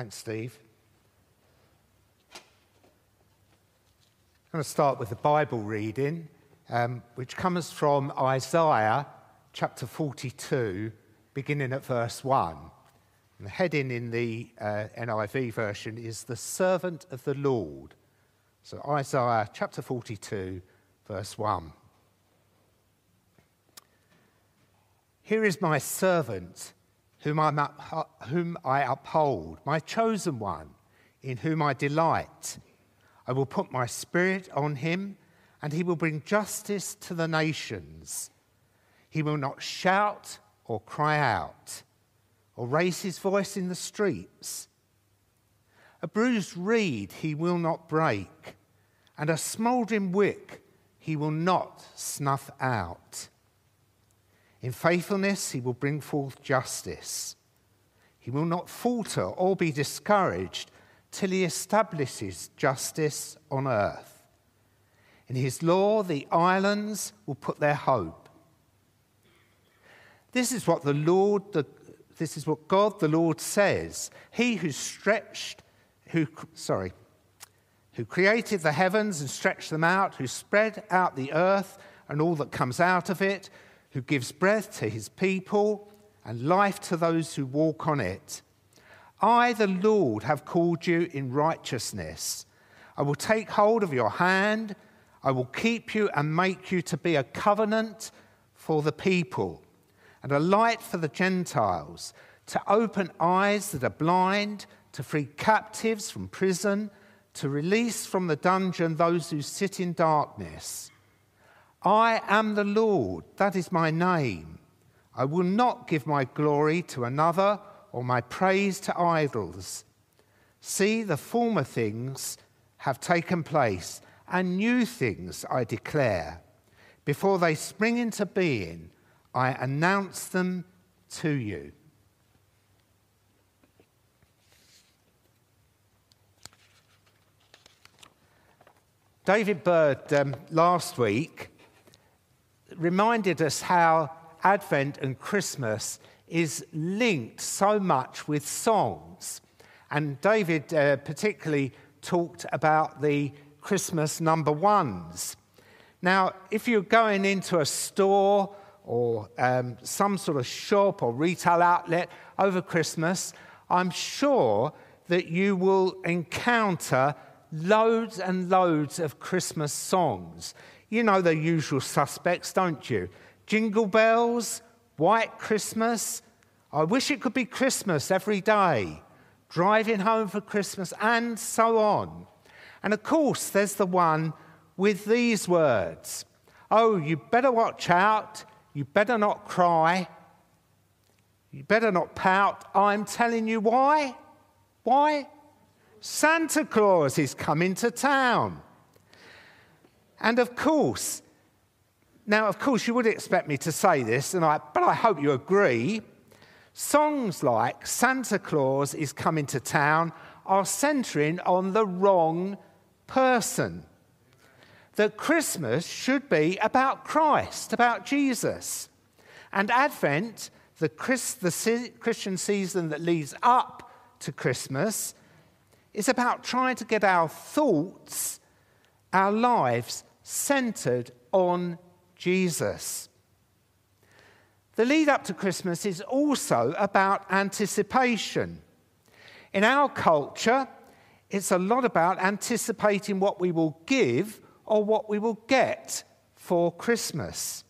Thanks, Steve. I'm going to start with the Bible reading, um, which comes from Isaiah chapter 42, beginning at verse 1. And the heading in the uh, NIV version is The Servant of the Lord. So, Isaiah chapter 42, verse 1. Here is my servant, whom, i whom I uphold, my chosen one, in whom I delight. I will put my spirit on him, and he will bring justice to the nations. He will not shout or cry out, or raise his voice in the streets. A bruised reed he will not break, and a smouldering wick he will not snuff out. In faithfulness, he will bring forth justice. He will not falter or be discouraged till he establishes justice on earth. In his law, the islands will put their hope. This is what the Lord, the, this is what God the Lord says. He who stretched, who, sorry, who created the heavens and stretched them out, who spread out the earth and all that comes out of it, who gives breath to his people and life to those who walk on it. I, the Lord, have called you in righteousness. I will take hold of your hand. I will keep you and make you to be a covenant for the people and a light for the Gentiles, to open eyes that are blind, to free captives from prison, to release from the dungeon those who sit in darkness I am the Lord, that is my name. I will not give my glory to another or my praise to idols. See, the former things have taken place, and new things I declare. Before they spring into being, I announce them to you. David Bird um, last week reminded us how Advent and Christmas is linked so much with songs. And David uh, particularly talked about the Christmas number ones. Now, if you're going into a store or um, some sort of shop or retail outlet over Christmas, I'm sure that you will encounter loads and loads of Christmas songs. You know the usual suspects, don't you? Jingle bells, white Christmas. I wish it could be Christmas every day. Driving home for Christmas, and so on. And of course, there's the one with these words Oh, you better watch out. You better not cry. You better not pout. I'm telling you why. Why? Santa Claus is coming to town. And of course, now, of course, you would expect me to say this, and I, but I hope you agree. Songs like Santa Claus is coming to town are centering on the wrong person. That Christmas should be about Christ, about Jesus. And Advent, the, Christ, the Christian season that leads up to Christmas, is about trying to get our thoughts, our lives centered on Jesus. The lead up to Christmas is also about anticipation. In our culture, it's a lot about anticipating what we will give or what we will get for Christmas.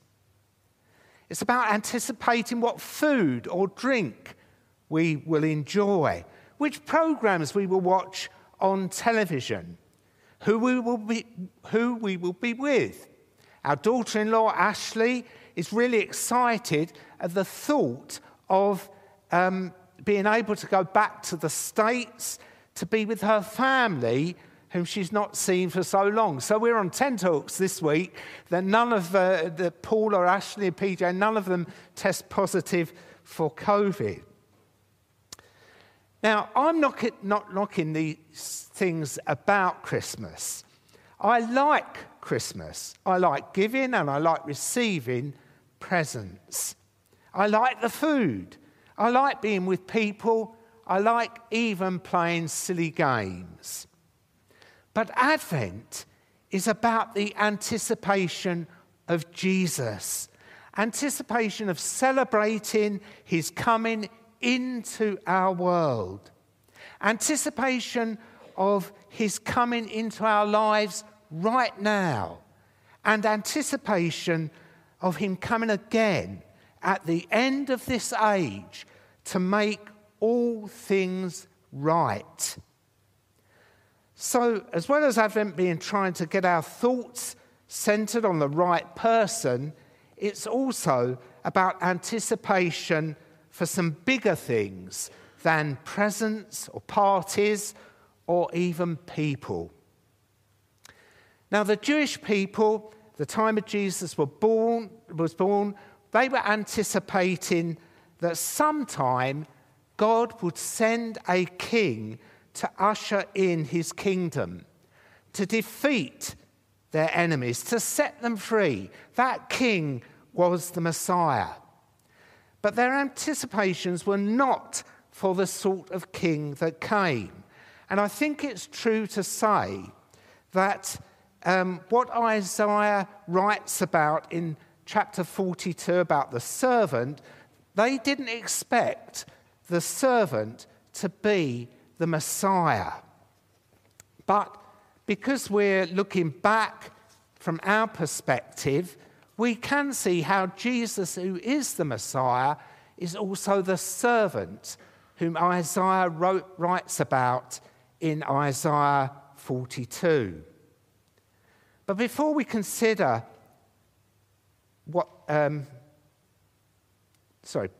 It's about anticipating what food or drink we will enjoy, which programs we will watch on television, who we will be, who we will be with. Our daughter in law, Ashley, is really excited at the thought of um, being able to go back to the States to be with her family, whom she's not seen for so long. So we're on tenterhooks this week that none of uh, the Paul or Ashley or PJ, none of them test positive for COVID. Now, I'm not, not knocking these things about Christmas. I like Christmas. I like giving and I like receiving presents. I like the food. I like being with people I like even playing silly games. But Advent is about the anticipation of Jesus, anticipation of celebrating his coming into our world, anticipation of his coming into our lives right now, and anticipation of him coming again at the end of this age to make all things right. So, as well as Advent being trying to get our thoughts centered on the right person, it's also about anticipation for some bigger things than presents or parties or even people. Now, the Jewish people, the time of Jesus were born, was born, they were anticipating that sometime God would send a king to usher in his kingdom, to defeat their enemies, to set them free. That king was the Messiah. But their anticipations were not for the sort of king that came. And I think it's true to say that um, what Isaiah writes about in chapter 42 about the servant, they didn't expect the servant to be the Messiah. But because we're looking back from our perspective, we can see how Jesus, who is the Messiah, is also the servant whom Isaiah wrote, writes about in Isaiah 42. But before we consider what, um, sorry,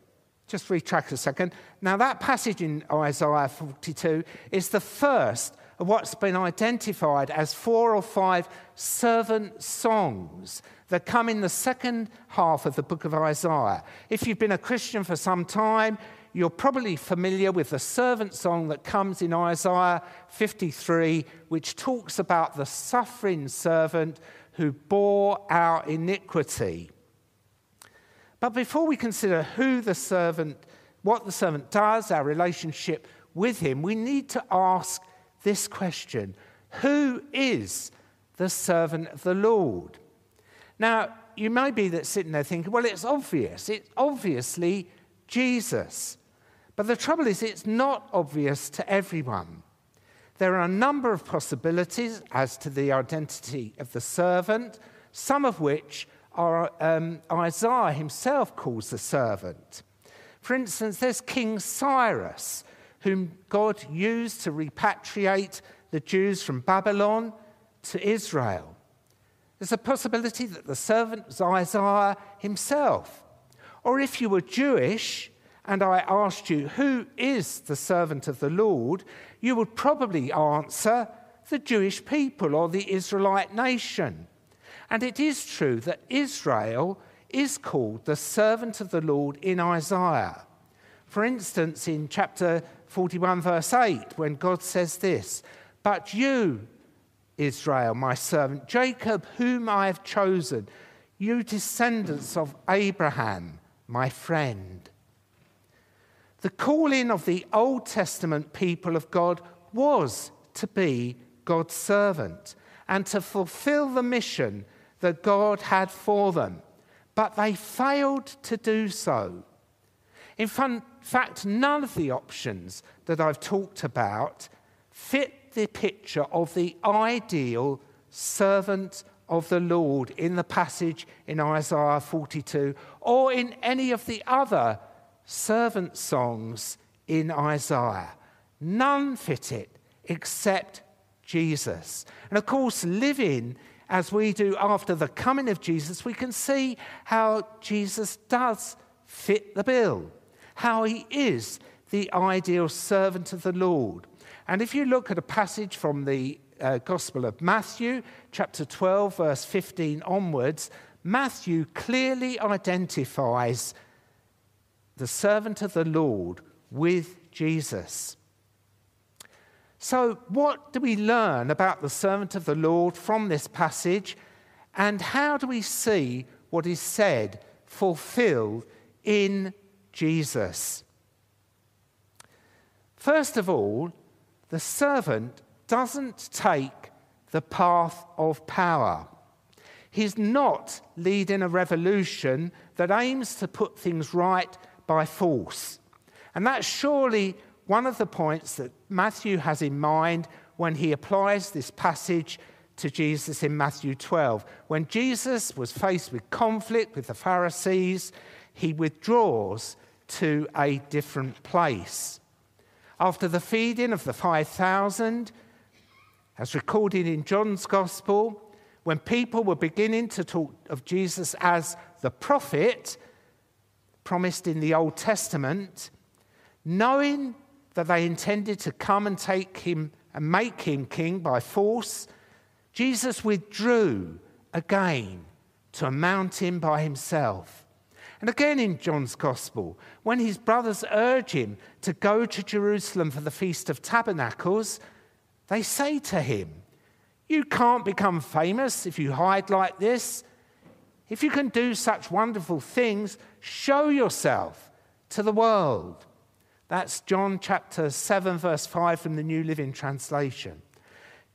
just retrack a second. Now, that passage in Isaiah 42 is the first what's been identified as four or five servant songs that come in the second half of the book of Isaiah. If you've been a Christian for some time, you're probably familiar with the servant song that comes in Isaiah 53, which talks about the suffering servant who bore our iniquity. But before we consider who the servant, what the servant does, our relationship with him, we need to ask this question Who is the servant of the Lord? Now, you may be that sitting there thinking, well, it's obvious. It's obviously Jesus. But the trouble is, it's not obvious to everyone. There are a number of possibilities as to the identity of the servant, some of which are, um, Isaiah himself calls the servant. For instance, there's King Cyrus, whom God used to repatriate the Jews from Babylon to Israel. There's a possibility that the servant was Isaiah himself. Or if you were Jewish and I asked you, Who is the servant of the Lord? you would probably answer, The Jewish people or the Israelite nation. And it is true that Israel is called the servant of the Lord in Isaiah. For instance, in chapter 41, verse 8, when God says this But you, Israel, my servant, Jacob, whom I have chosen, you descendants of Abraham, my friend. The calling of the Old Testament people of God was to be God's servant and to fulfill the mission that God had for them, but they failed to do so. In fact, none of the options that I've talked about fit the picture of the ideal servant of the Lord in the passage in Isaiah 42 or in any of the other servant songs in Isaiah. None fit it except Jesus. And of course, living as we do after the coming of Jesus, we can see how Jesus does fit the bill, how he is the ideal servant of the Lord. And if you look at a passage from the uh, Gospel of Matthew, chapter 12, verse 15 onwards, Matthew clearly identifies the servant of the Lord with Jesus. So, what do we learn about the servant of the Lord from this passage? And how do we see what is said fulfilled in Jesus? First of all, the servant doesn't take the path of power. He's not leading a revolution that aims to put things right by force. And that's surely one of the points that Matthew has in mind when he applies this passage to Jesus in Matthew 12. When Jesus was faced with conflict with the Pharisees, he withdraws to a different place. After the feeding of the 5,000, as recorded in John's Gospel, when people were beginning to talk of Jesus as the prophet promised in the Old Testament, knowing that they intended to come and take him and make him king by force, Jesus withdrew again to a mountain by himself. And again in John's Gospel, when his brothers urge him to go to Jerusalem for the Feast of Tabernacles, they say to him, You can't become famous if you hide like this. If you can do such wonderful things, show yourself to the world. That's John chapter 7, verse 5 from the New Living Translation.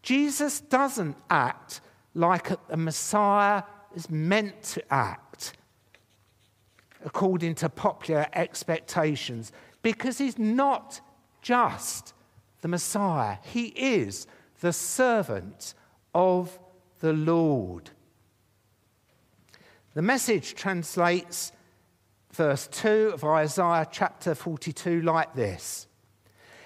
Jesus doesn't act like a Messiah is meant to act according to popular expectations because he's not just the Messiah, he is the servant of the Lord. The message translates verse 2 of Isaiah chapter 42 like this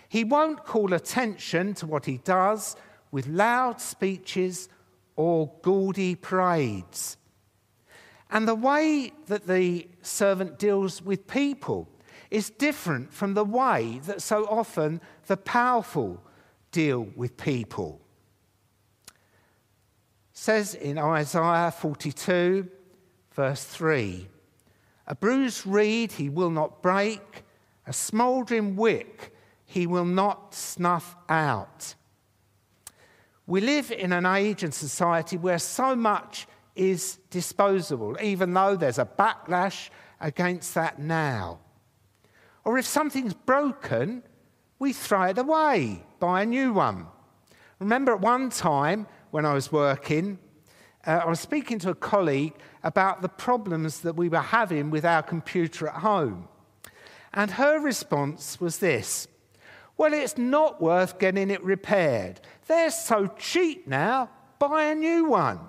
He won't call attention to what he does with loud speeches or gaudy parades. And the way that the servant deals with people is different from the way that so often the powerful deal with people. It says in Isaiah 42, verse 3 A bruised reed he will not break, a smouldering wick he will not snuff out. We live in an age and society where so much is disposable, even though there's a backlash against that now. Or if something's broken, we throw it away, buy a new one. Remember at one time when I was working, uh, I was speaking to a colleague about the problems that we were having with our computer at home. And her response was this Well, it's not worth getting it repaired. They're so cheap now, buy a new one.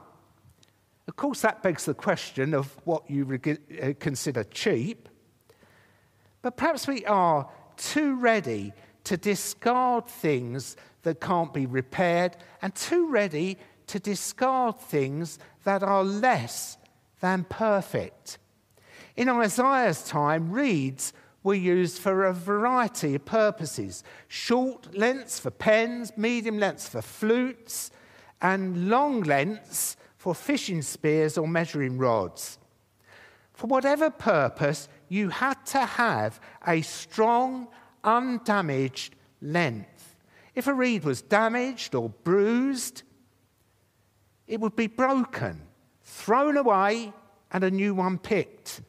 Of course, that begs the question of what you uh, consider cheap. But perhaps we are too ready to discard things that can't be repaired and too ready to discard things that are less than perfect. In Isaiah's time, reeds were used for a variety of purposes short lengths for pens, medium lengths for flutes, and long lengths for fishing spears or measuring rods. For whatever purpose, you had to have a strong, undamaged length. If a reed was damaged or bruised, it would be broken, thrown away, and a new one picked.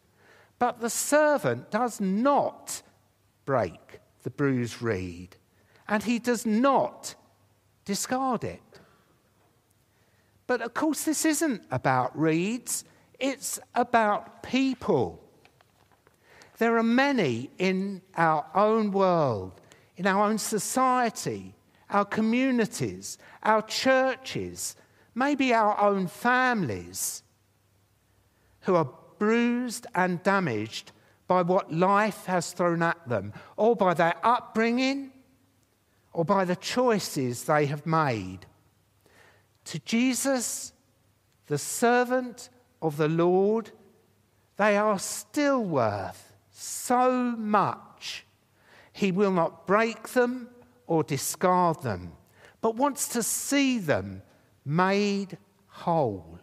But the servant does not break the bruised reed, and he does not discard it. But of course, this isn't about reeds, it's about people. There are many in our own world, in our own society, our communities, our churches, maybe our own families, who are bruised and damaged by what life has thrown at them, or by their upbringing, or by the choices they have made. To Jesus, the servant of the Lord, they are still worth so much. He will not break them or discard them, but wants to see them made whole.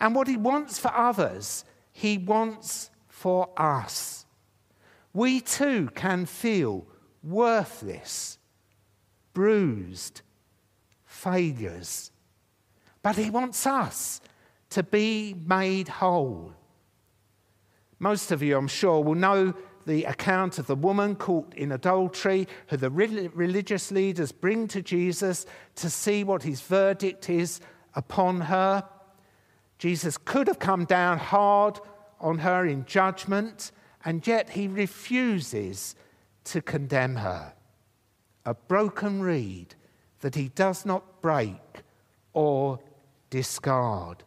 And what he wants for others he wants for us. We too can feel worthless, bruised, failures. But He wants us to be made whole. Most of you, I'm sure, will know the account of the woman caught in adultery, who the religious leaders bring to Jesus to see what his verdict is upon her. Jesus could have come down hard on her in judgment, and yet he refuses to condemn her. A broken reed that he does not break or discard.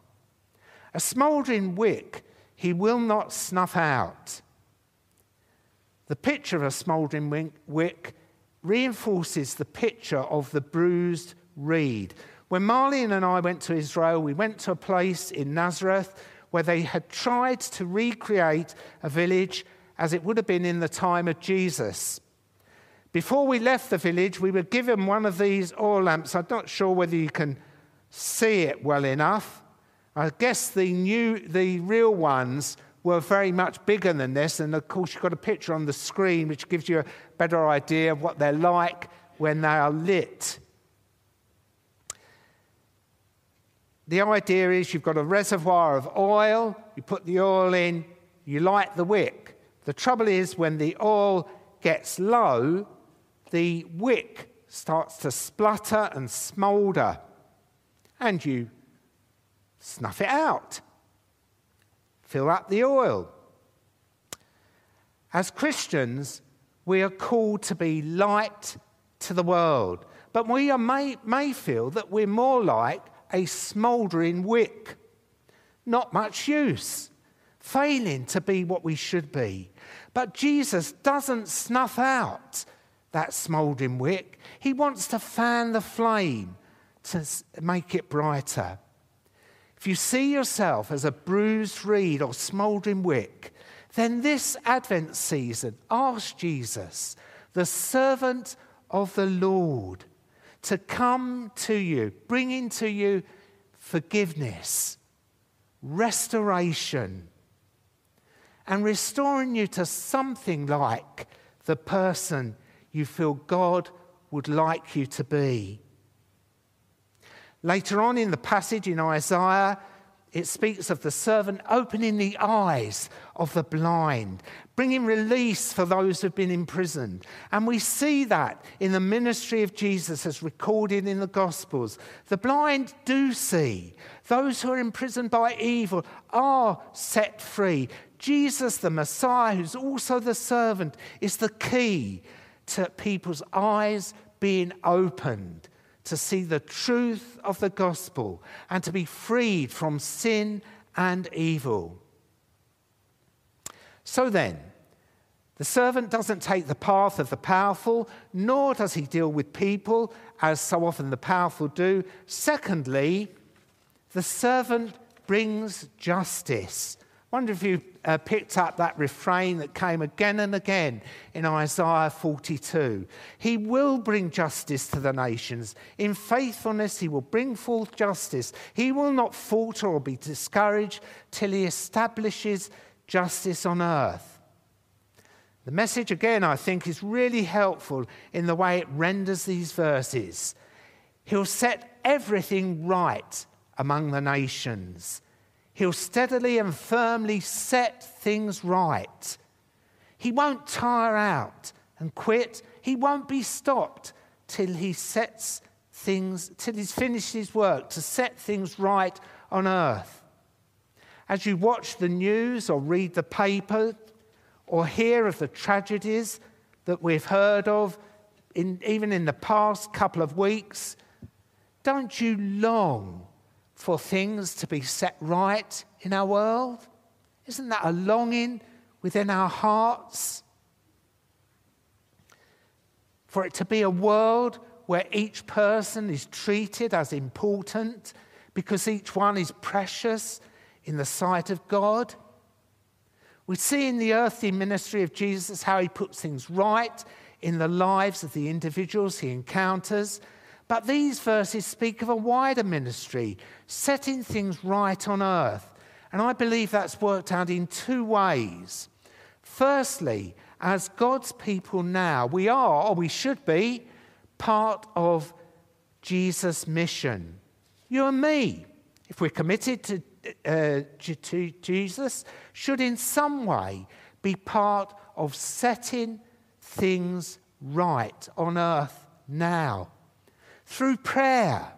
A smouldering wick he will not snuff out. The picture of a smouldering wick reinforces the picture of the bruised reed. When Marlene and I went to Israel, we went to a place in Nazareth where they had tried to recreate a village as it would have been in the time of Jesus. Before we left the village, we were given one of these oil lamps. I'm not sure whether you can see it well enough. I guess the new, the real ones were very much bigger than this, and of course you've got a picture on the screen which gives you a better idea of what they're like when they are lit. The idea is you've got a reservoir of oil, you put the oil in, you light the wick. The trouble is, when the oil gets low, the wick starts to splutter and smoulder, and you snuff it out, fill up the oil. As Christians, we are called to be light to the world, but we may, may feel that we're more like a smouldering wick. Not much use, failing to be what we should be. But Jesus doesn't snuff out that smouldering wick. He wants to fan the flame to make it brighter. If you see yourself as a bruised reed or smouldering wick, then this Advent season ask Jesus, the servant of the Lord, to come to you, bringing to you forgiveness, restoration, and restoring you to something like the person you feel God would like you to be. Later on in the passage in Isaiah, it speaks of the servant opening the eyes of the blind, bringing release for those who've been imprisoned. And we see that in the ministry of Jesus as recorded in the Gospels. The blind do see, those who are imprisoned by evil are set free. Jesus, the Messiah, who's also the servant, is the key to people's eyes being opened to see the truth of the gospel and to be freed from sin and evil. So then, the servant doesn't take the path of the powerful, nor does he deal with people as so often the powerful do. Secondly, the servant brings justice. I wonder if you uh, picked up that refrain that came again and again in Isaiah 42. He will bring justice to the nations. In faithfulness, he will bring forth justice. He will not falter or be discouraged till he establishes justice on earth. The message, again, I think, is really helpful in the way it renders these verses. He'll set everything right among the nations. He'll steadily and firmly set things right. He won't tire out and quit. He won't be stopped till he sets things, till he's finished his work to set things right on earth. As you watch the news or read the paper or hear of the tragedies that we've heard of, in, even in the past couple of weeks, don't you long for things to be set right in our world? Isn't that a longing within our hearts? For it to be a world where each person is treated as important because each one is precious in the sight of God. We see in the earthly ministry of Jesus how he puts things right in the lives of the individuals he encounters but these verses speak of a wider ministry, setting things right on earth. And I believe that's worked out in two ways. Firstly, as God's people now, we are, or we should be, part of Jesus' mission. You and me, if we're committed to, uh, to Jesus, should in some way be part of setting things right on earth now. Through prayer,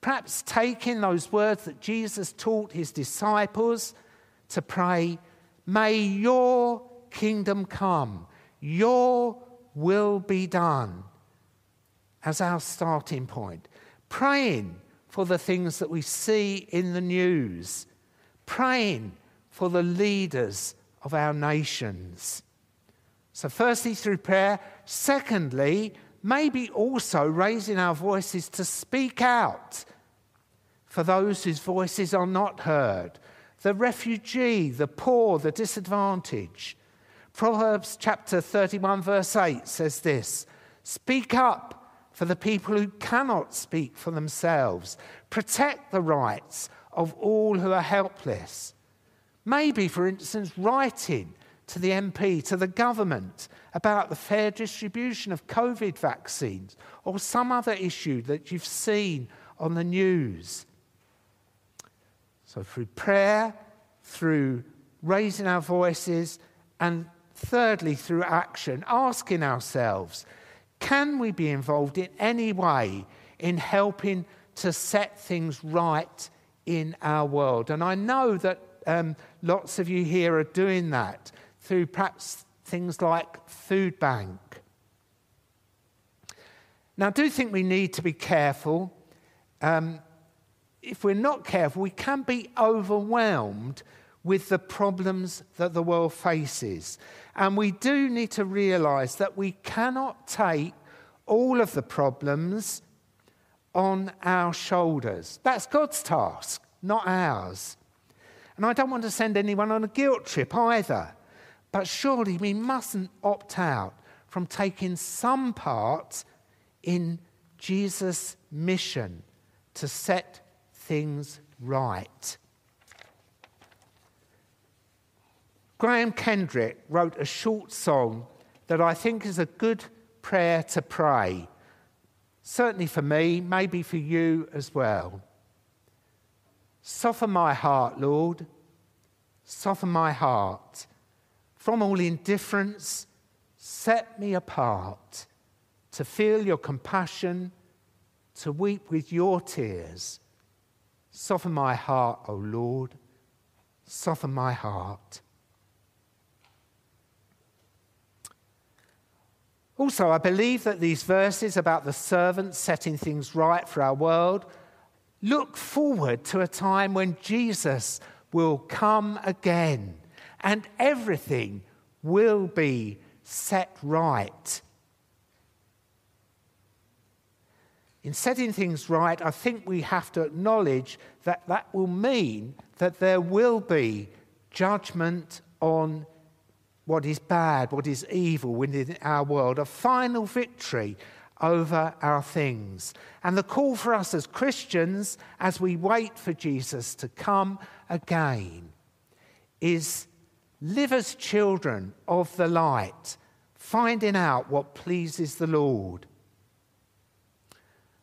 perhaps taking those words that Jesus taught his disciples to pray, May your kingdom come, your will be done, as our starting point. Praying for the things that we see in the news, praying for the leaders of our nations. So, firstly, through prayer. Secondly, maybe also raising our voices to speak out for those whose voices are not heard the refugee, the poor, the disadvantaged. Proverbs chapter 31, verse 8 says this Speak up for the people who cannot speak for themselves. Protect the rights of all who are helpless. Maybe, for instance, writing to the MP, to the government about the fair distribution of COVID vaccines or some other issue that you've seen on the news. So, through prayer, through raising our voices, and thirdly, through action, asking ourselves, can we be involved in any way in helping to set things right in our world? And I know that um, lots of you here are doing that through perhaps things like Food Bank. Now, I do think we need to be careful. Um, if we're not careful, we can be overwhelmed with the problems that the world faces. And we do need to realize that we cannot take all of the problems on our shoulders. That's God's task, not ours. And I don't want to send anyone on a guilt trip either. But surely we mustn't opt out from taking some part in Jesus' mission to set things right. Graham Kendrick wrote a short song that I think is a good prayer to pray. Certainly for me, maybe for you as well. Soften my heart, Lord. Soften my heart. From all indifference, set me apart to feel your compassion, to weep with your tears. Soften my heart, O Lord. Soften my heart. Also, I believe that these verses about the servants setting things right for our world look forward to a time when Jesus will come again and everything will be set right. In setting things right, I think we have to acknowledge that that will mean that there will be judgment on what is bad, what is evil within our world, a final victory over our things. And the call for us as Christians, as we wait for Jesus to come again, is live as children of the light, finding out what pleases the Lord.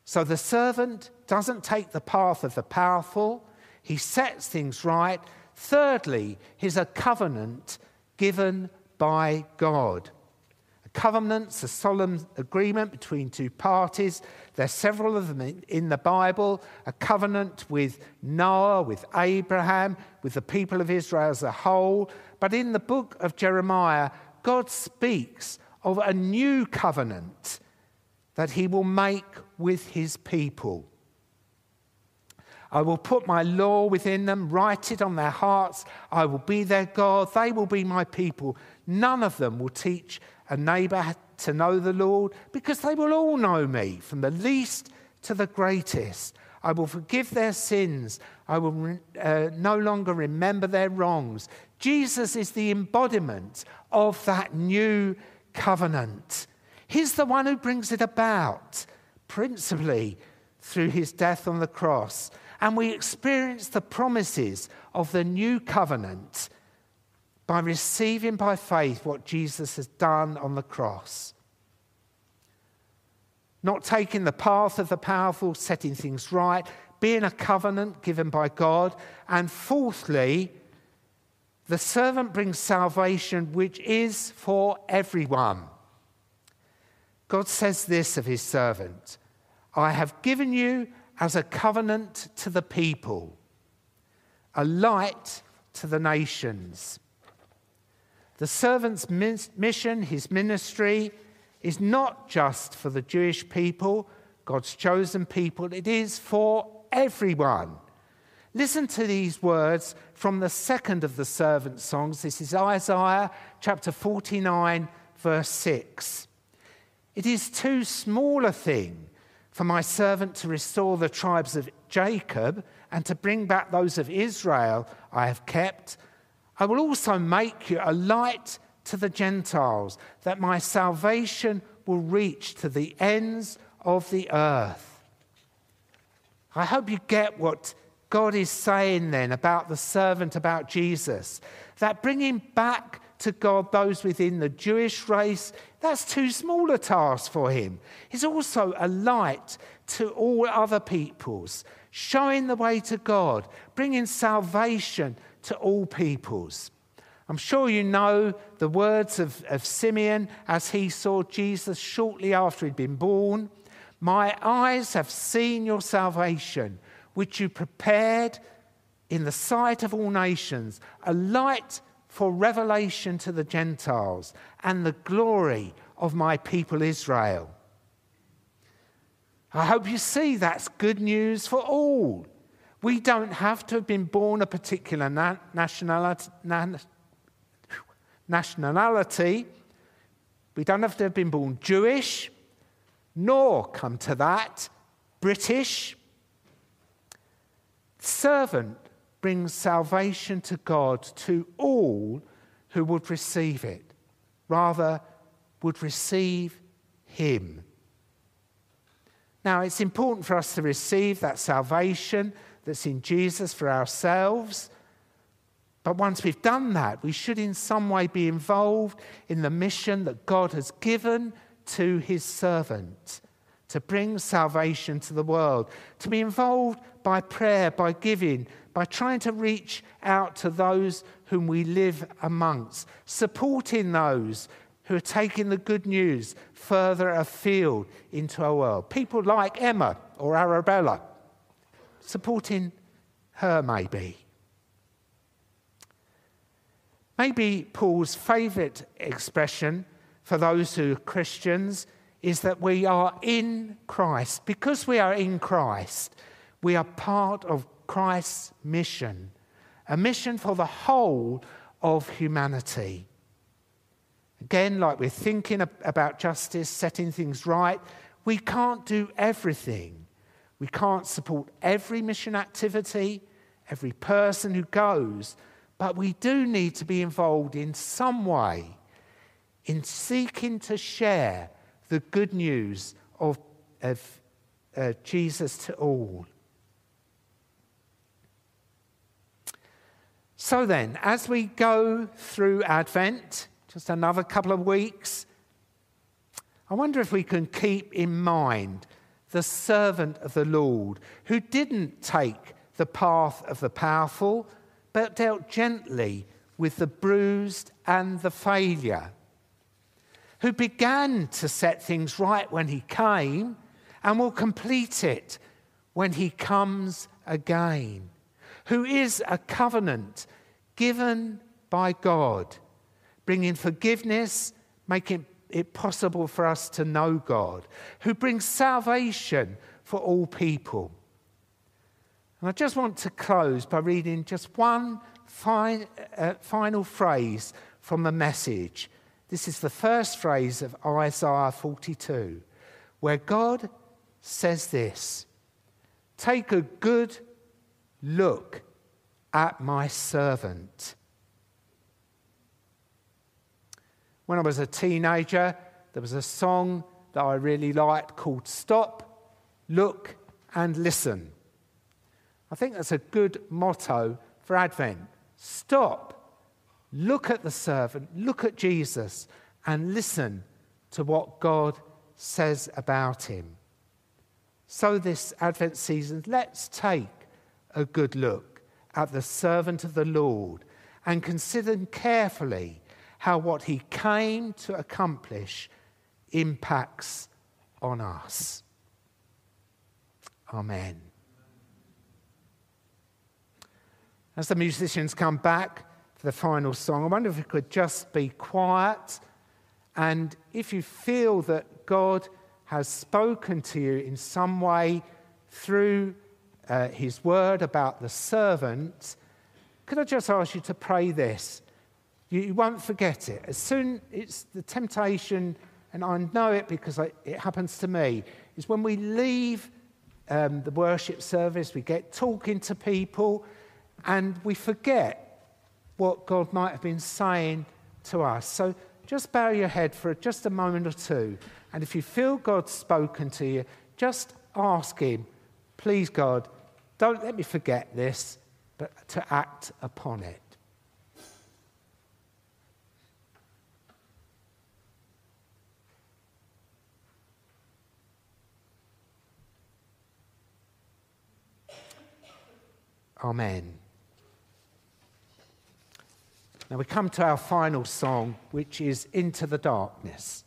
So the servant doesn't take the path of the powerful, he sets things right. Thirdly, he's a covenant given by God. A covenant's a solemn agreement between two parties. There's several of them in the Bible. A covenant with Noah, with Abraham, with the people of Israel as a whole. But in the book of Jeremiah, God speaks of a new covenant that he will make with his people. I will put my law within them, write it on their hearts. I will be their God. They will be my people. None of them will teach a neighbor to know the Lord because they will all know me, from the least to the greatest. I will forgive their sins. I will uh, no longer remember their wrongs. Jesus is the embodiment of that new covenant. He's the one who brings it about, principally through his death on the cross and we experience the promises of the new covenant by receiving by faith what Jesus has done on the cross. Not taking the path of the powerful, setting things right, being a covenant given by God, and fourthly, The servant brings salvation, which is for everyone. God says this of his servant I have given you as a covenant to the people, a light to the nations. The servant's mission, his ministry, is not just for the Jewish people, God's chosen people, it is for everyone. Listen to these words from the second of the servant songs. This is Isaiah chapter 49, verse 6. It is too small a thing for my servant to restore the tribes of Jacob and to bring back those of Israel I have kept. I will also make you a light to the Gentiles, that my salvation will reach to the ends of the earth. I hope you get what God is saying then about the servant, about Jesus, that bringing back to God those within the Jewish race, that's too small a task for him. He's also a light to all other peoples, showing the way to God, bringing salvation to all peoples. I'm sure you know the words of, of Simeon as he saw Jesus shortly after he'd been born. My eyes have seen your salvation, which you prepared in the sight of all nations, a light for revelation to the Gentiles and the glory of my people Israel. I hope you see that's good news for all. We don't have to have been born a particular na- nationality, na- nationality. We don't have to have been born Jewish, nor come to that British. Servant brings salvation to God to all who would receive it, rather, would receive Him. Now, it's important for us to receive that salvation that's in Jesus for ourselves. But once we've done that, we should in some way be involved in the mission that God has given to his servant to bring salvation to the world, to be involved by prayer, by giving, by trying to reach out to those whom we live amongst, supporting those who are taking the good news further afield into our world. People like Emma or Arabella, supporting her maybe. Maybe Paul's favourite expression for those who are Christians is that we are in Christ. Because we are in Christ, we are part of Christ's mission, a mission for the whole of humanity. Again, like we're thinking about justice, setting things right, we can't do everything. We can't support every mission activity, every person who goes, but we do need to be involved in some way in seeking to share the good news of, of uh, Jesus to all. So then, as we go through Advent, just another couple of weeks, I wonder if we can keep in mind the servant of the Lord who didn't take the path of the powerful, but dealt gently with the bruised and the failure, who began to set things right when he came and will complete it when he comes again who is a covenant given by God, bringing forgiveness, making it possible for us to know God, who brings salvation for all people. And I just want to close by reading just one uh, final phrase from the message. This is the first phrase of Isaiah 42, where God says this Take a good Look at my servant. When I was a teenager, there was a song that I really liked called Stop, Look, and Listen. I think that's a good motto for Advent. Stop, look at the servant, look at Jesus, and listen to what God says about him. So, this Advent season, let's take a good look at the servant of the Lord and consider carefully how what he came to accomplish impacts on us. Amen. As the musicians come back for the final song, I wonder if we could just be quiet. And if you feel that God has spoken to you in some way through uh, his word about the servant, could I just ask you to pray this? You, you won't forget it. As soon it's the temptation, and I know it because I, it happens to me, is when we leave um, the worship service, we get talking to people, and we forget what God might have been saying to us. So just bow your head for just a moment or two. And if you feel God's spoken to you, just ask Him, please, God, don't let me forget this, but to act upon it. Amen. Now we come to our final song, which is Into the Darkness.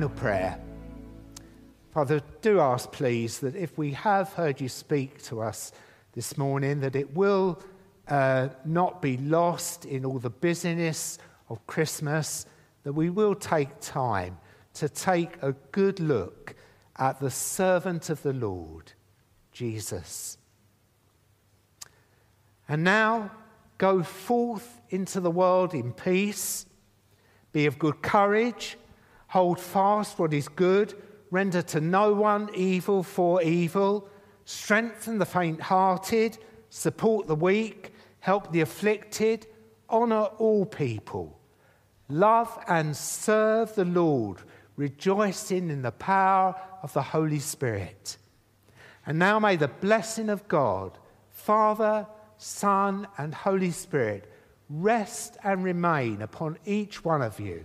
Final prayer. Father, do ask, please, that if we have heard you speak to us this morning, that it will uh, not be lost in all the busyness of Christmas, that we will take time to take a good look at the servant of the Lord, Jesus. And now go forth into the world in peace. Be of good courage. Hold fast what is good. Render to no one evil for evil. Strengthen the faint hearted. Support the weak. Help the afflicted. Honor all people. Love and serve the Lord, rejoicing in the power of the Holy Spirit. And now may the blessing of God, Father, Son, and Holy Spirit rest and remain upon each one of you,